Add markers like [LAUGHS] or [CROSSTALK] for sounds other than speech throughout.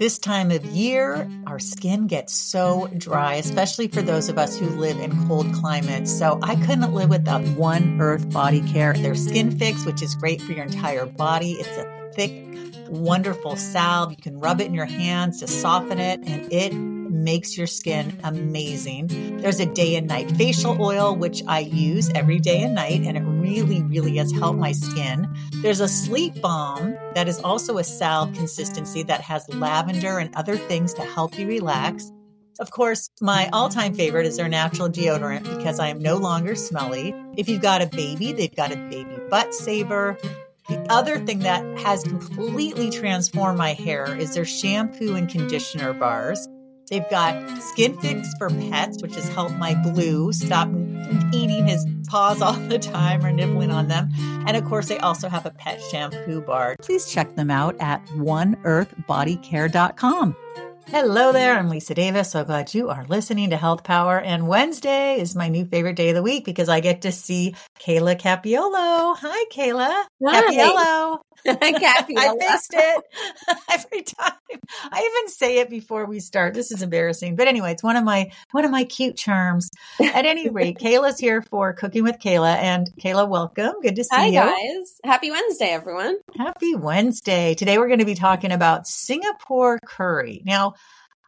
This time of year, our skin gets so dry, especially for those of us who live in cold climates. So I couldn't live without One Earth Body Care. Their Skin Fix, which is great for your entire body. It's a thick, wonderful salve. You can rub it in your hands to soften it, and it makes your skin amazing. There's a day and night facial oil, which I use every day and night, and it really, really has helped my skin. There's a sleep balm that is also a salve consistency that has lavender and other things to help you relax. Of course, my all time favorite is their natural deodorant because I am no longer smelly. If you've got a baby, they've got a baby butt saver. The other thing that has completely transformed my hair is their shampoo and conditioner bars. They've got Skin Fix for pets, which has helped my blue stop eating his paws [LAUGHS] all the time or nibbling on them. And of course, they also have a pet shampoo bar. Please check them out at oneearthbodycare.com. Hello there, I'm Lisa Davis. So glad you are listening to Health Power. And Wednesday is my new favorite day of the week because I get to see Kayla Cappiello. Hi, Kayla. Hi. Cappiello. [LAUGHS] [LAUGHS] I fixed it [LAUGHS] every time. I even say it before we start. This is embarrassing, but anyway, it's one of my one of my cute charms. At any rate, Kayla's here for Cooking with Kayla, and Kayla, welcome. Good to see Hi, you. guys. Happy Wednesday, everyone. Happy Wednesday. Today we're going to be talking about Singapore curry. Now,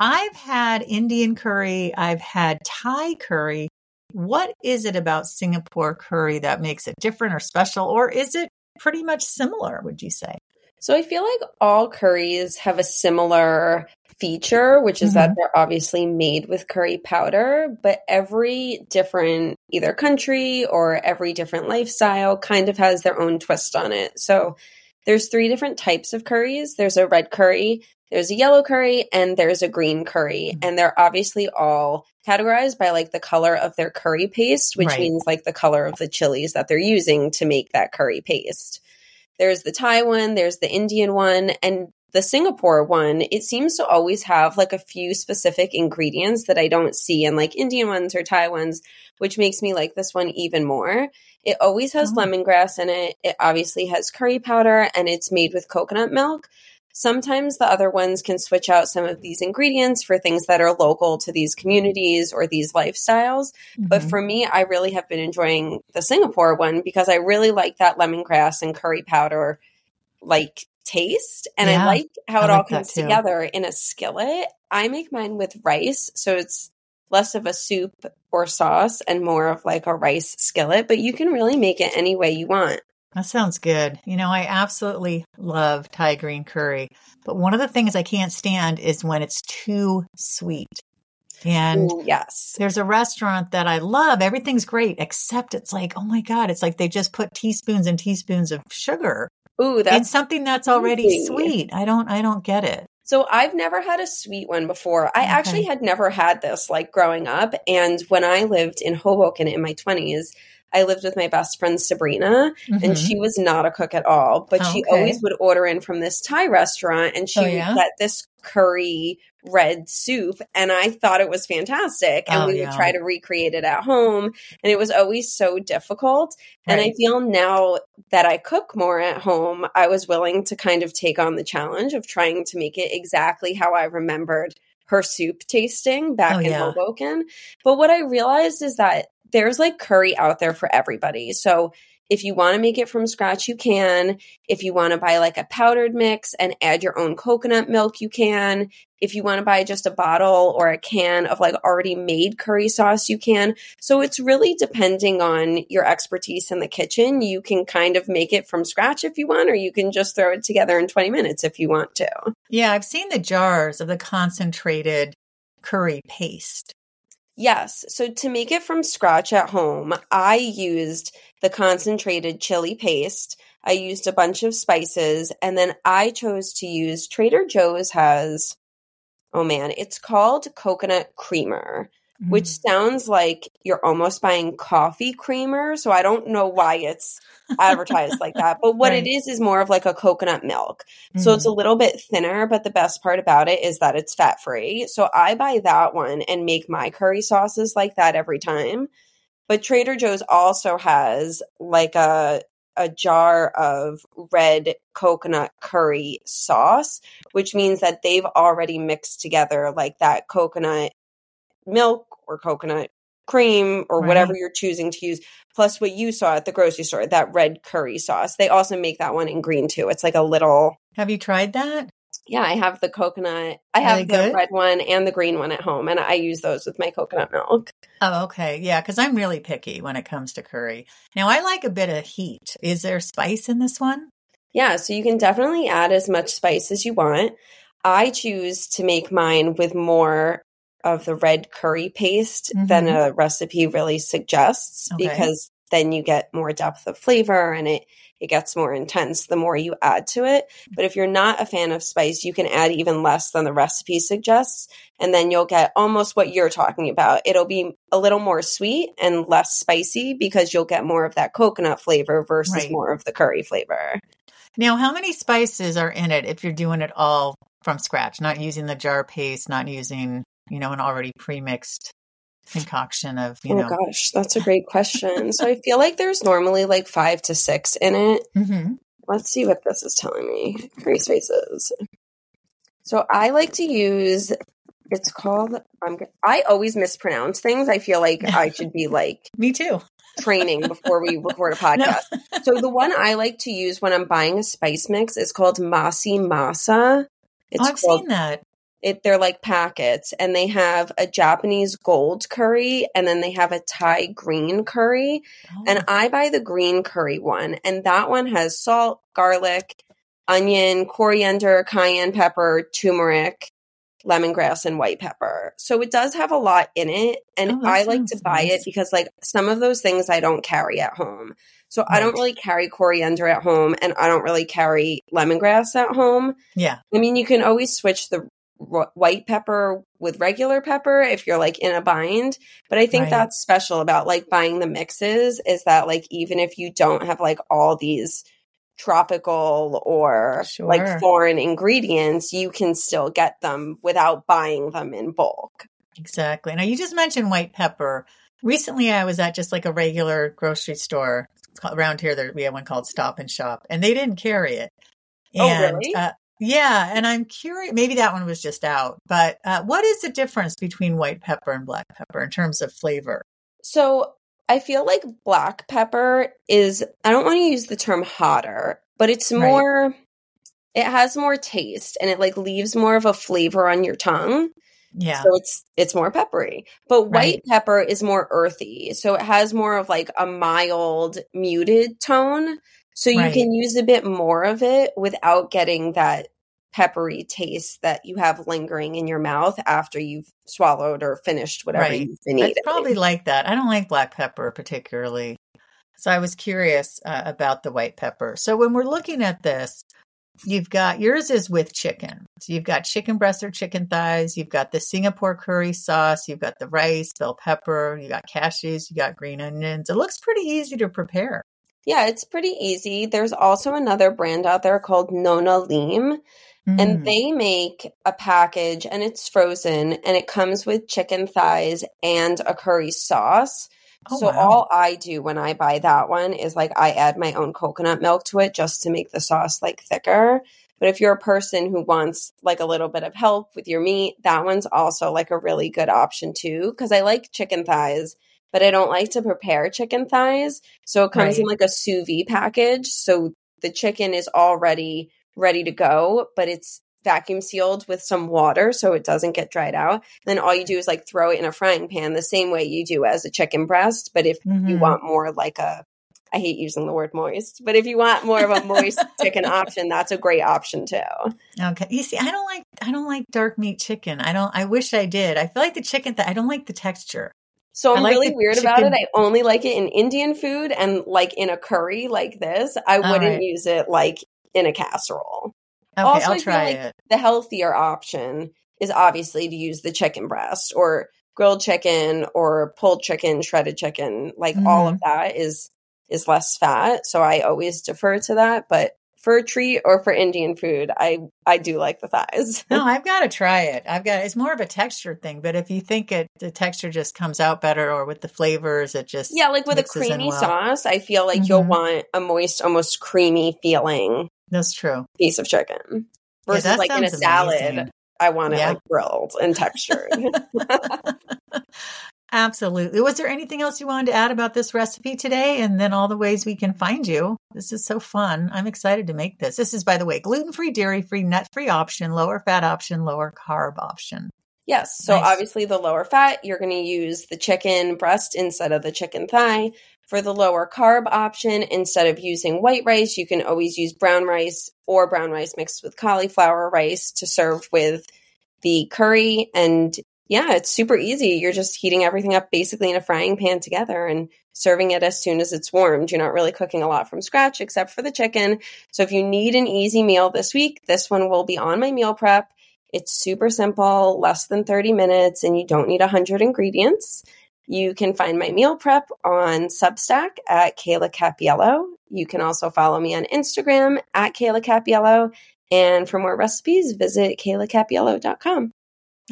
I've had Indian curry, I've had Thai curry. What is it about Singapore curry that makes it different or special, or is it pretty much similar, would you say? So I feel like all curries have a similar feature, which is that Mhm. they're obviously made with curry powder, but every different either country or every different lifestyle kind of has their own twist on it. So there's three different types of curries. There's a red curry, there's a yellow curry, and there's a green curry. Mhm. And they're obviously all categorized by like the color of their curry paste, which Right. means like the color of the chilies that they're using to make that curry paste. There's the Thai one, there's the Indian one, and the Singapore one, it seems to always have like a few specific ingredients that I don't see in like Indian ones or Thai ones, which makes me like this one even more. It always has Oh. lemongrass in it. It obviously has curry powder and it's made with coconut milk. Sometimes the other ones can switch out some of these ingredients for things that are local to these communities or these lifestyles. But Mhm. for me, I really have been enjoying the Singapore one because I really like that lemongrass and curry powder like taste. And Yeah, I like how I it all like that comes together in a skillet. I make mine with rice, so it's less of a soup or sauce and more of like a rice skillet, but you can really make it any way you want. That sounds good. You know, I absolutely love Thai green curry, but one of the things I can't stand is when it's too sweet. And Ooh, yes. there's a restaurant that I love. Everything's great, except it's like, oh my God, it's like they just put teaspoons and teaspoons of sugar Ooh, in that's something that's already sweet. I don't, I don't get it. So I've never had a sweet one before. I actually had never had this like growing up. And when I lived in Hoboken in my 20s, I lived with my best friend Sabrina, and Mhm. she was not a cook at all, but she Okay. always would order in from this Thai restaurant and she Oh, would yeah? get this curry red soup and I thought it was fantastic and Oh, we yeah. would try to recreate it at home and it was always so difficult and I feel now that I cook more at home I was willing to kind of take on the challenge of trying to make it exactly how I remembered her soup tasting back Oh, in yeah. Hoboken but what I realized is that there's like curry out there for everybody. So if you want to make it from scratch, you can. If you want to buy like a powdered mix and add your own coconut milk, you can. If you want to buy just a bottle or a can of like already made curry sauce, you can. So it's really depending on your expertise in the kitchen. You can kind of make it from scratch if you want, or you can just throw it together in 20 minutes if you want to. Yeah, I've seen the jars of the concentrated curry paste. Yes. So to make it from scratch at home, I used the concentrated chili paste. I used a bunch of spices and then I chose to use Trader Joe's has oh man, it's called coconut creamer, which Mm. sounds like you're almost buying coffee creamer, so I don't know why it's advertised like that. But what Right. it is is more of like a coconut milk. So it's a little bit thinner, but the best part about it is that it's fat free. So I buy that one and make my curry sauces like that every time. But Trader Joe's also has like a a jar of red coconut curry sauce, which means that they've already mixed together like that coconut milk or coconut cream or Right. whatever you're choosing to use, plus what you saw at the grocery store, that red curry sauce. They also make that one in green too. It's like a little Have you tried that? yeah, I have the coconut. I Are have the good? red one and the green one at home, and I use those with my coconut milk. Oh, okay. Yeah, because I'm really picky when it comes to curry. Now, I like a bit of heat. Is there spice in this one? Yeah, so you can definitely add as much spice as you want. I choose to make mine with more of the red curry paste than Mhm. a recipe really suggests Okay. because then you get more depth of flavor and it it gets more intense the more you add to it. But if you're not a fan of spice, you can add even less than the recipe suggests and then you'll get almost what you're talking about. It'll be a little more sweet and less spicy because you'll get more of that coconut flavor versus Right. more of the curry flavor. Now, how many spices are in it if you're doing it all from scratch, not using the jar paste, not using, you know, an already pre-mixed concoction of, you oh know. gosh, that's a [LAUGHS] great question. so I feel like there's normally like five to six in it. Mhm. Let's see what this is telling me. Curry spaces. So I like to use. It's called. I'm. I always mispronounce things. I feel like I should be like [LAUGHS] Me too. training before we record a [LAUGHS] podcast. So the one I like to use when I'm buying a spice mix is called Masi Masa. It's oh, I've called seen that. It they're like packets and they have a Japanese gold curry and then they have a Thai green curry Oh, and I buy the green curry one and that one has salt, garlic, onion, coriander, cayenne pepper, turmeric, lemongrass and white pepper. So it does have a lot in it and Oh, I like to buy nice. it because like some of those things I don't carry at home. So I don't really carry coriander at home and I don't really carry lemongrass at home. yeah. I mean, you can always switch the white pepper with regular pepper if you're like in a bind. But I think Right. that's special about like buying the mixes is that like even if you don't have like all these tropical or Sure. like foreign ingredients, you can still get them without buying them in bulk. Exactly. Now you just mentioned white pepper. Recently, I was at just like a regular grocery store It's called- around here. There we have one called Stop and Shop, and they didn't carry it. Oh, And, really? Uh, yeah, and I'm curious. Maybe that one was just out. But uh, what is the difference between white pepper and black pepper in terms of flavor? So I feel like black pepper is, I don't want to use the term hotter, but it's Right. more, it has more taste and it like leaves more of a flavor on your tongue. Yeah. So it's it's more peppery. But white Right. pepper is more earthy. So it has more of like a mild muted tone. So you Right. can use a bit more of it without getting that peppery taste that you have lingering in your mouth after you've swallowed or finished whatever Right. you've been eating. probably like that. I don't like black pepper particularly. So I was curious uh, about the white pepper. So when we're looking at this, you've got yours is with chicken. So you've got chicken breasts or chicken thighs. You've got the Singapore curry sauce. You've got the rice, bell pepper. You got cashews. You got green onions. It looks pretty easy to prepare. Yeah, it's pretty easy. There's also another brand out there called Nona Lim, Mm. and they make a package and it's frozen and it comes with chicken thighs and a curry sauce. Oh, so wow. all I do when I buy that one is like I add my own coconut milk to it just to make the sauce like thicker. But if you're a person who wants like a little bit of help with your meat, that one's also like a really good option too because I like chicken thighs, but I don't like to prepare chicken thighs. So it comes in like a sous vide package. So the chicken is already ready to go, but it's vacuum sealed with some water so it doesn't get dried out. Then all you do is like throw it in a frying pan the same way you do as a chicken breast. But if you Mhm. want more like a, I hate using the word moist, but if you want more of a moist [LAUGHS] chicken option, that's a great option too. Okay. You see, I don't like I don't like dark meat chicken. I don't. I wish I did. I feel like the chicken. Th- I don't like the texture. So I'm like really weird about it. I only like it in Indian food and like in a curry like this. I All wouldn't right. use it like in a casserole. Okay, Also, I I'll feel try like it. the healthier option is obviously to use the chicken breast or grilled chicken or pulled chicken, shredded chicken. Like all Mm-hmm. of that is is less fat, so I always defer to that. But for a treat or for Indian food, I I do like the thighs. no, [LAUGHS] I've got to try it. I've got it's more of a texture thing, but if you think it the texture just comes out better or with the flavors it just Yeah, like with a creamy well. sauce, I feel like mm-hmm. you'll want a moist almost creamy feeling. That's true. Piece of chicken. Versus yeah, like in a salad. Amazing. I want it yeah. like grilled and textured. [LAUGHS] Absolutely. Was there anything else you wanted to add about this recipe today? And then all the ways we can find you. This is so fun. I'm excited to make this. This is, by the way, gluten free, dairy free, nut free option, lower fat option, lower carb option. Yes. So nice. obviously, the lower fat, you're going to use the chicken breast instead of the chicken thigh. For the lower carb option, instead of using white rice, you can always use brown rice or brown rice mixed with cauliflower rice to serve with the curry. And yeah, it's super easy. You're just heating everything up basically in a frying pan together and serving it as soon as it's warmed. You're not really cooking a lot from scratch except for the chicken. So if you need an easy meal this week, this one will be on my meal prep. It's super simple, less than 30 minutes, and you don't need 100 ingredients. You can find my meal prep on Substack at Kayla Cappiello. You can also follow me on Instagram at Kayla Cappiello. And for more recipes, visit kaylacappiello.com.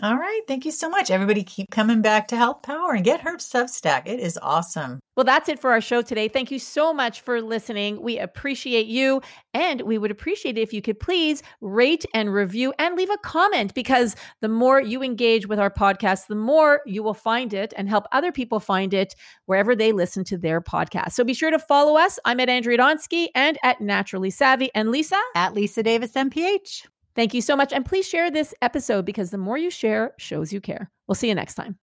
All right. Thank you so much. Everybody keep coming back to Health Power and get her Substack. It is awesome. Well, that's it for our show today. Thank you so much for listening. We appreciate you. And we would appreciate it if you could please rate and review and leave a comment because the more you engage with our podcast, the more you will find it and help other people find it wherever they listen to their podcast. So be sure to follow us. I'm at Andrea Donsky and at Naturally Savvy and Lisa at Lisa Davis MPH. Thank you so much. And please share this episode because the more you share shows you care. We'll see you next time.